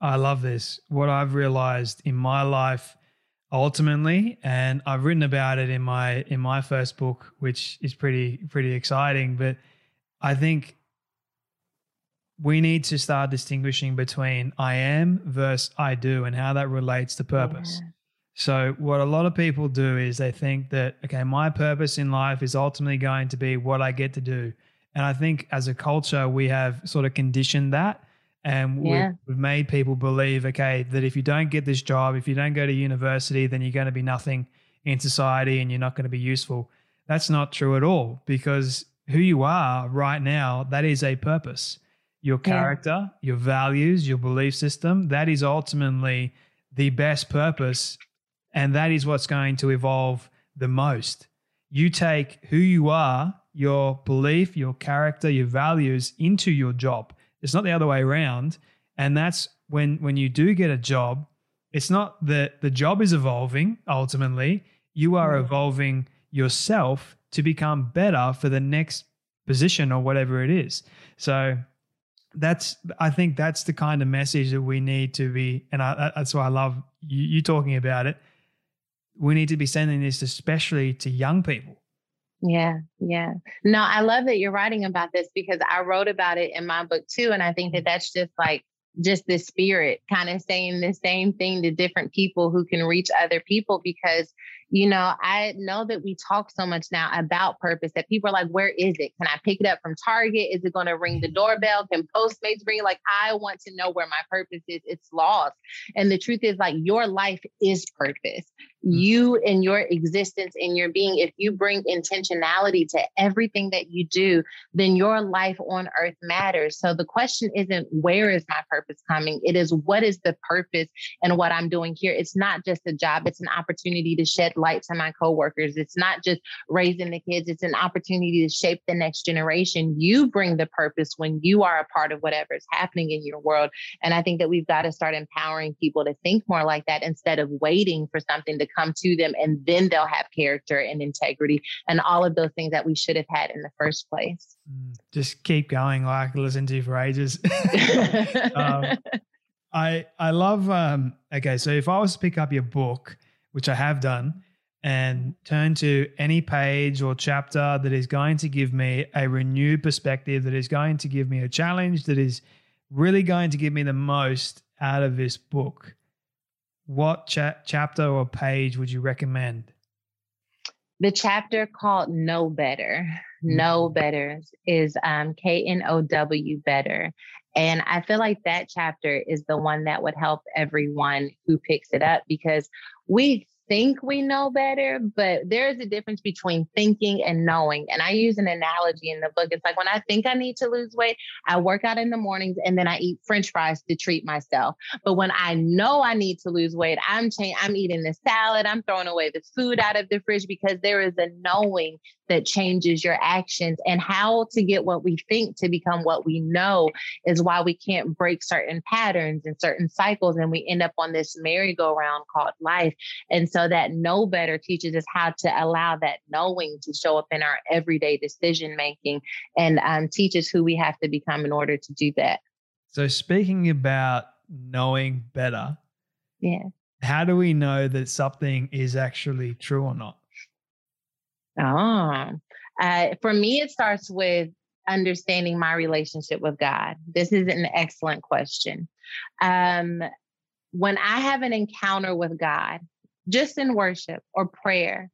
A: I love this. What I've realized in my life ultimately and I've written about it in my in my first book which is pretty pretty exciting but I think we need to start distinguishing between I am versus I do and how that relates to purpose. Yeah. So what a lot of people do is they think that okay my purpose in life is ultimately going to be what I get to do. And I think as a culture we have sort of conditioned that and yeah. we've, we've, made people believe, okay, that if you don't get this job, if you don't go to university, then you're going to be nothing in society and you're not going to be useful. That's not true at all because who you are right now, that is a purpose. Your character, yeah. your values, your belief system, that is ultimately the best purpose. And that is what's going to evolve the most. You take who you are, your belief, your character, your values into your job it's not the other way around. And that's when when you do get a job, it's not that the job is evolving ultimately. You are mm. evolving yourself to become better for the next position or whatever it is. So that's I think that's the kind of message that we need to be, and I, that's why I love you, you talking about it. We need to be sending this especially to young people
B: yeah, yeah. No, I love that you're writing about this because I wrote about it in my book too. And I think that that's just like just the spirit kind of saying the same thing to different people who can reach other people because you know i know that we talk so much now about purpose that people are like where is it? Can i pick it up from target? Is it going to ring the doorbell? Can postmates ring? Like i want to know where my purpose is. It's lost. And the truth is like your life is purpose. Mm. you and your existence and your being, if you bring intentionality to everything that you do, then your life on earth matters. So the question isn't where is my purpose coming? It is what is the purpose and what I'm doing here. It's not just a job, it's an opportunity to shed light to my coworkers. It's not just raising the kids, it's an opportunity to shape the next generation. You bring the purpose when you are a part of whatever is happening in your world. And I think that we've got to start empowering people to think more like that instead of waiting for something to come to them and then they'll have character and integrity and all of those things that we should have had in the first place.
A: Mm, just keep going like listen to you for ages. [LAUGHS] um, [LAUGHS] I I love um okay, so if I was to pick up your book, which I have done, and turn to any page or chapter that is going to give me a renewed perspective, that is going to give me a challenge, that is really going to give me the most out of this book what cha- chapter or page would you recommend?
B: The chapter called Know Better. Mm-hmm. Know Better is um, K N O W Better. And I feel like that chapter is the one that would help everyone who picks it up because we think we know better, but there's a difference between thinking and knowing. And I use an analogy in the book. It's like when I think I need to lose weight, I work out in the mornings and then I eat french fries to treat myself. But when I know I need to lose weight, I'm cha- I'm eating the salad, I'm throwing away the food out of the fridge because there is a knowing that changes your actions and how to get what we think to become what we know is why we can't break certain patterns and certain cycles and we end up on this merry-go-round called life. And so that know better teaches us how to allow that knowing to show up in our everyday decision making and um, teaches who we have to become in order to do that.
A: So speaking about knowing better,
B: yeah.
A: How do we know that something is actually true or not?
B: Oh, uh, for me, it starts with understanding my relationship with God. This is an excellent question. Um, when I have an encounter with God, just in worship or prayer,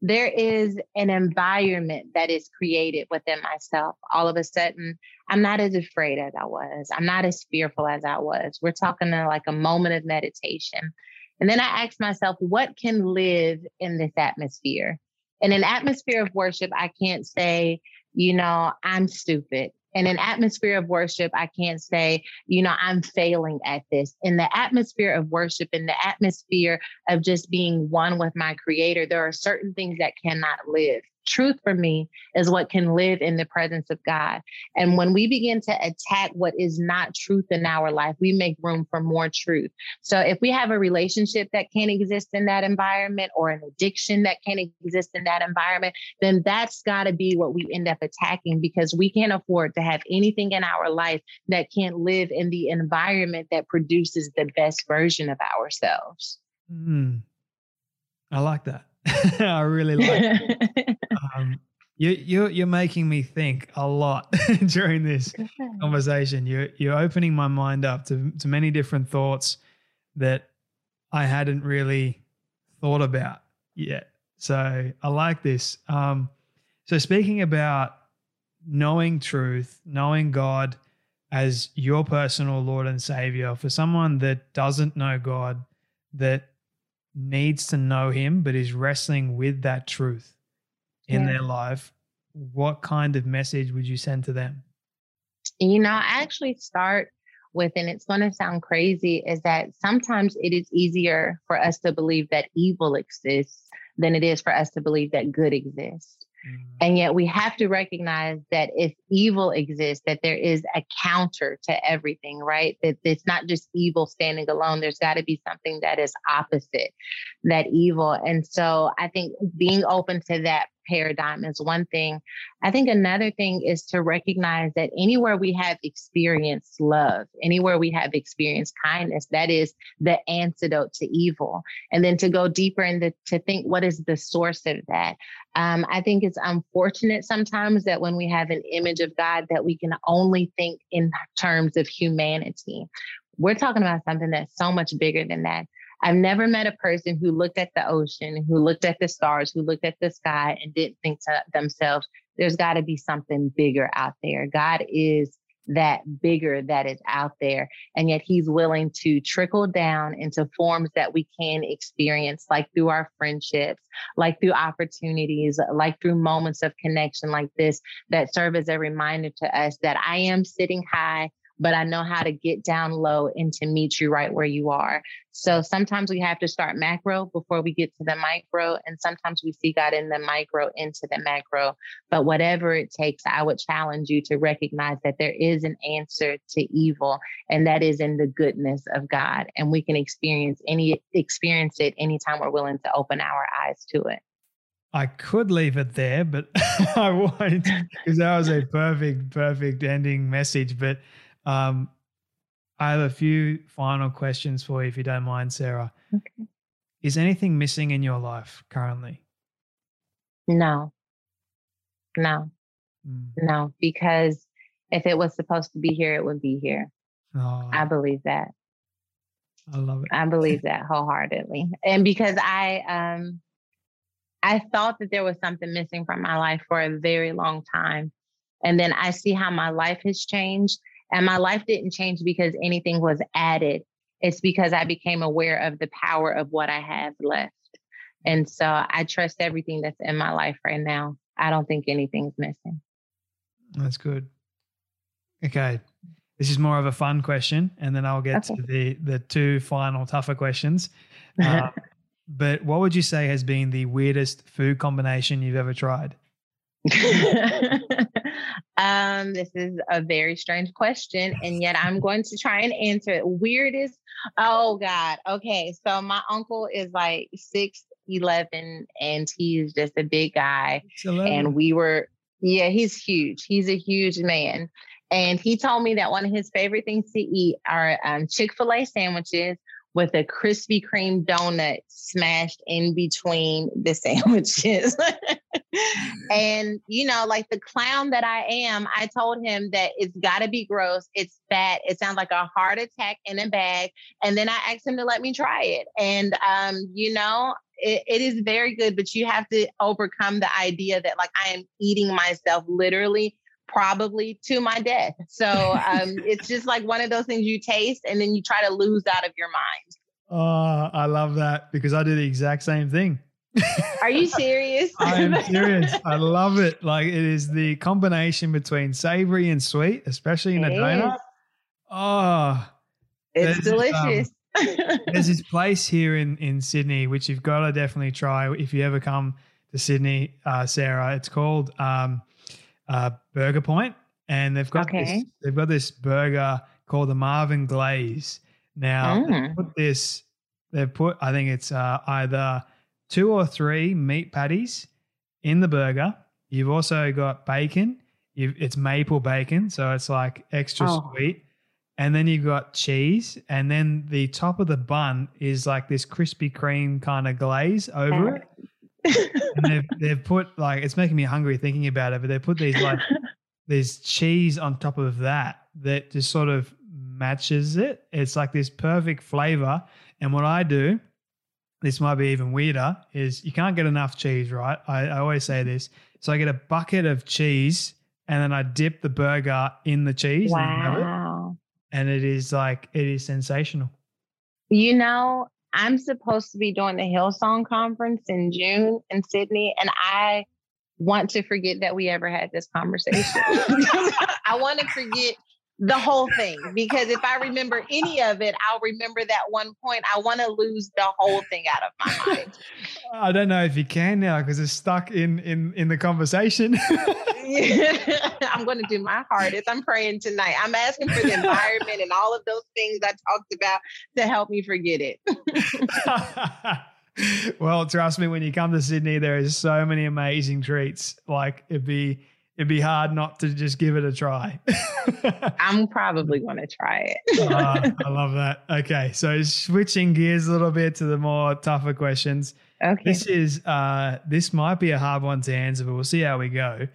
B: there is an environment that is created within myself. All of a sudden, I'm not as afraid as I was. I'm not as fearful as I was. We're talking to like a moment of meditation. And then I ask myself, what can live in this atmosphere? In an atmosphere of worship, I can't say, you know, I'm stupid in an atmosphere of worship, I can't say, you know, I'm failing at this. In the atmosphere of worship, in the atmosphere of just being one with my creator, there are certain things that cannot live truth for me is what can live in the presence of God. And when we begin to attack what is not truth in our life, we make room for more truth. So if we have a relationship that can't exist in that environment or an addiction that can't exist in that environment, then that's got to be what we end up attacking because we can't afford to have anything in our life that can't live in the environment that produces the best version of ourselves.
A: Mm. I like that. [LAUGHS] I really like. [LAUGHS] um, you you you're making me think a lot [LAUGHS] during this conversation. You're you're opening my mind up to to many different thoughts that I hadn't really thought about yet. So I like this. Um, so speaking about knowing truth, knowing God as your personal Lord and Savior, for someone that doesn't know God, that needs to know him but is wrestling with that truth in yeah. their life, what kind of message would you send to them?
B: You know, I actually start with, and it's going to sound crazy, is that sometimes it is easier for us to believe that evil exists than it is for us to believe that good exists. Mm-hmm. And yet we have to recognize that if evil exists, that there is a counter to everything, right? That it's not just evil standing alone. There's got to be something that is opposite that evil. And so I think being open to that paradigm is one thing. I think another thing is to recognize that anywhere we have experienced love, anywhere we have experienced kindness, that is the antidote to evil. And then to go deeper into to think what is the source of that. Um, I think it's unfortunate sometimes that when we have an image of God, that we can only think in terms of humanity. We're talking about something that's so much bigger than that. I've never met a person who looked at the ocean, who looked at the stars, who looked at the sky and didn't think to themselves, there's got to be something bigger out there. God is that bigger that is out there. And yet he's willing to trickle down into forms that we can experience, like through our friendships, like through opportunities, like through moments of connection like this that serve as a reminder to us that I am sitting high but I know how to get down low and to meet you right where you are. So sometimes we have to start macro before we get to the micro. And sometimes we see God in the micro into the macro. But whatever it takes, I would challenge you to recognize that there is an answer to evil, and that is in the goodness of God. And we can experience any experience it anytime we're willing to open our eyes to it.
A: I could leave it there, but [LAUGHS] I won't because that was a perfect, perfect ending message. But um, I have a few final questions for you, if you don't mind, Sarah. Okay. Is anything missing in your life currently?
B: No. No. Mm. No, because if it was supposed to be here, it would be here. Oh, I believe that.
A: I love it.
B: I believe that wholeheartedly. And because I um I thought that there was something missing from my life for a very long time. And then I see how my life has changed and my life didn't change because anything was added. It's because I became aware of the power of what I have left. And so I trust everything that's in my life right now. I don't think anything's missing.
A: That's good. Okay. This is more of a fun question, and then I'll get okay. to the the two final tougher questions. [LAUGHS] Uh, but what would you say has been the weirdest food combination you've ever tried? [LAUGHS]
B: um, this is a very strange question, and yet I'm going to try and answer it. Weirdest, oh God. Okay, so my uncle is like six eleven, and he's just a big guy. And we were, yeah, he's huge. He's a huge man. And he told me that one of his favorite things to eat are um, Chick fil A sandwiches with a Krispy Kreme donut smashed in between the [LAUGHS] sandwiches. and, you know, like the clown that I am, I told him that it's got to be gross. It's fat. It sounds like a heart attack in a bag. And then I asked him to let me try it. And, um, you know, it, it is very good, but you have to overcome the idea that like I am eating myself literally probably to my death. So um, [LAUGHS] it's just like one of those things you taste and then you try to lose out of your mind.
A: Oh, I love that because I do the exact same thing.
B: Are you [LAUGHS] serious?
A: I am [LAUGHS] serious. I love it. Like it is the combination between savory and sweet, especially in
B: It
A: a donut.
B: is.
A: Oh,
B: It's
A: There's, um,
B: delicious.
A: there's this place here in in Sydney which you've got to definitely try if you ever come to Sydney, uh, Sarah. It's called um, uh, Burger Point, and they've got this, they've got this burger called the Marvin Glaze. Now
B: Mm.
A: put this. They've put I think it's uh, either two or three meat patties in the burger. You've also got bacon. You've, it's maple bacon, so it's like extra
B: Oh.
A: sweet. And then you've got cheese, and then the top of the bun is like this Krispy Kreme kind of glaze over it. And they've they've put like it's making me hungry thinking about it, but they put these like [LAUGHS] there's cheese on top of that that just sort of matches it. It's like this perfect flavor. And what I do, this might be even weirder, is you can't get enough cheese, right? I, I always say this. So I get a bucket of cheese and then I dip the burger in the cheese and, it,
B: wow.
A: and it is like it is sensational.
B: You know, I'm supposed to be doing the Hillsong conference in June in Sydney, and I want to forget that we ever had this conversation. [LAUGHS] [LAUGHS] I want to forget the whole thing because if I remember any of it, I'll remember that one point. I want to lose the whole thing out of my mind. [LAUGHS]
A: I don't know if you can now because it's stuck in in in the conversation. [LAUGHS]
B: I'm going to do my hardest. I'm praying tonight. I'm asking for the environment and all of those things I talked about to help me forget it. [LAUGHS]
A: well, trust me, when you come to Sydney, there is so many amazing treats. Like it'd be it'd be hard not to just give it a try. [LAUGHS]
B: I'm probably going to try it.
A: Ah, I love that. Okay, so switching gears a little bit to the more tougher questions.
B: Okay.
A: This is uh this might be a hard one to answer, but we'll see how we go.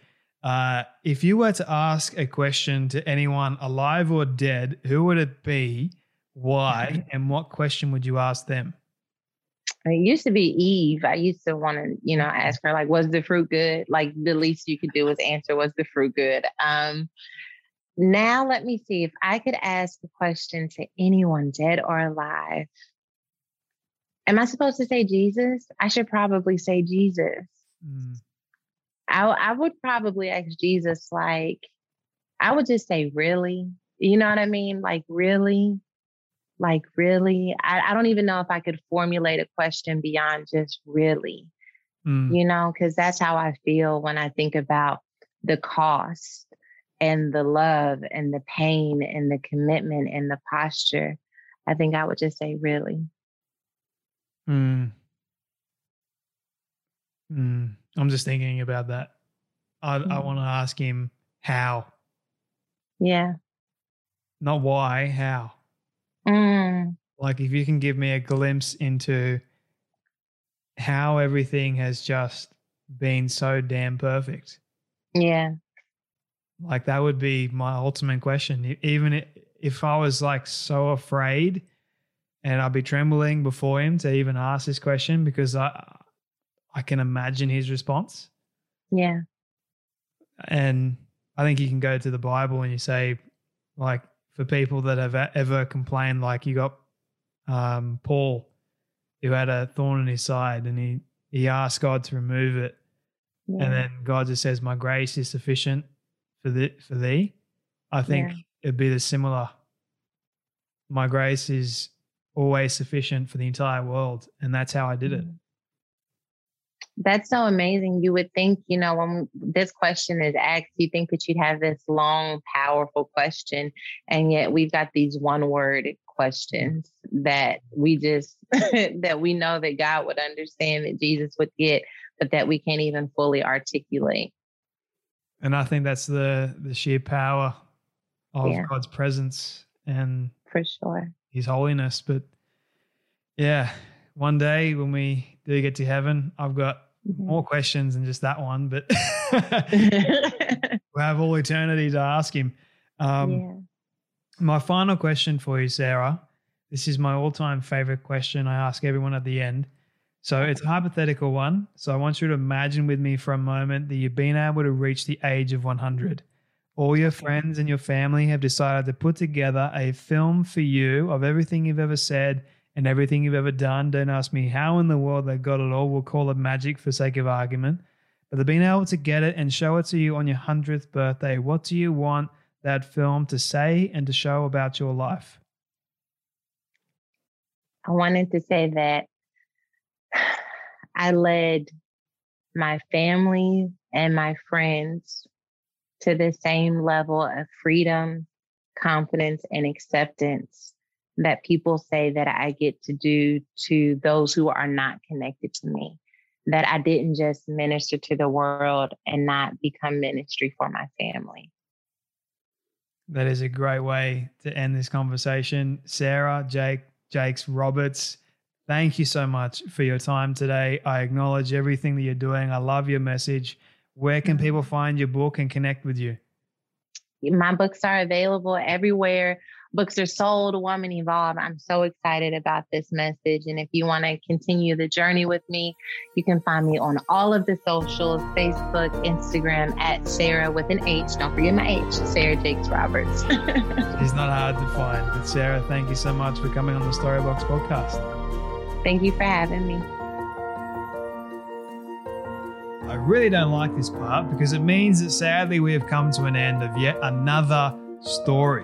A: Uh, if you were to ask a question to anyone alive or dead, who would it be? Why? [LAUGHS] And what question would you ask them?
B: It used to be Eve. I used to want to, you know, ask her like, "Was the fruit good?" Like the least you could do was answer, "Was the fruit good?" Um, now let me see if I could ask a question to anyone, dead or alive. Am I supposed to say Jesus? I should probably say Jesus.
A: Mm,
B: I I would probably ask Jesus like, I would just say, "Really?" You know what I mean? Like, really? Like, really? I, I don't even know if I could formulate a question beyond just really
A: mm,
B: you know, because that's how I feel when I think about the cost and the love and the pain and the commitment and the posture. I think I would just say, really.
A: mm. Mm. I'm just thinking about that. I, I
B: Mm.
A: want to ask him how,
B: Yeah.
A: not why, how.
B: Mm,
A: Like if you can give me a glimpse into how everything has just been so damn perfect.
B: yeah.
A: Like that would be my ultimate question. Even if I was like so afraid and I'd be trembling before him to even ask this question because I I can imagine his response.
B: Yeah.
A: And I think you can go to the Bible and you say, like, for people that have ever complained, like you got um, Paul, who had a thorn in his side, and he he asked God to remove it,
B: Yeah.
A: and then God just says, "My grace is sufficient for the for thee." I think
B: Yeah.
A: it'd be the similar. My grace is always sufficient for the entire world, and that's how I did it.
B: Mm. That's so amazing. You would think, you know, when this question is asked, you think that you'd have this long, powerful question. And yet we've got these one word questions that we just, [LAUGHS] that we know that God would understand, that Jesus would get, but that we can't even fully articulate.
A: And I think that's the the sheer power of
B: Yeah.
A: God's presence and
B: For sure.
A: His holiness. But yeah, one day when we do get to heaven, I've got
B: Mhm.
A: more questions than just that one, but [LAUGHS] [LAUGHS] we'll have all eternity to ask Him. Um,
B: yeah.
A: My final question for you, Sarah. This is my all-time favorite question I ask everyone at the end. So it's a hypothetical one. So I want you to imagine with me for a moment that you've been able to reach the age of 100. All your friends and your family have decided to put together a film for you of everything you've ever said and everything you've ever done. Don't ask me how in the world they got it all. We'll call it magic for sake of argument. But they've been able to get it and show it to you on your 100th birthday. What do you want that film to say and to show about your life?
B: I wanted to say that [SIGHS] I led my family and my friends to the same level of freedom, confidence, and acceptance that people say that I get to do to those who are not connected to me. That I didn't just minister to the world and not become ministry for my family.
A: That is a great way to end this conversation. Sarah, Jake, Jakes Roberts, thank you so much for your time today. I acknowledge everything that you're doing. I love your message. Where can people mm-hmm. find your book and connect with you?
B: My books are available everywhere books are sold, Woman Evolve. I'm so excited about this message. And if you want to continue the journey with me, you can find me on all of the socials Facebook, Instagram at Sarah with an H. Don't forget my H, Sarah Jakes Roberts. [LAUGHS]
A: She's not hard to find. But Sarah, thank you so much for coming on the Storybox podcast.
B: Thank you for having me.
A: I really don't like this part because it means that sadly we have come to an end of yet another story.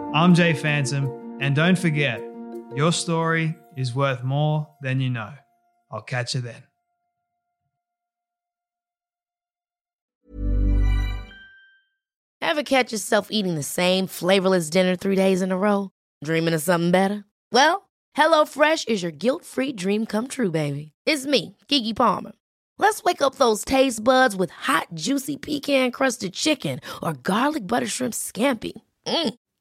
A: I'm Jay Phantom, and don't forget, your story is worth more than you know. I'll catch you then.
C: Ever catch yourself eating the same flavorless dinner three days in a row? Dreaming of something better? Well, HelloFresh is your guilt free dream come true, baby. It's me, Keke Palmer. Let's wake up those taste buds with hot, juicy pecan crusted chicken or garlic butter shrimp scampi. Mm.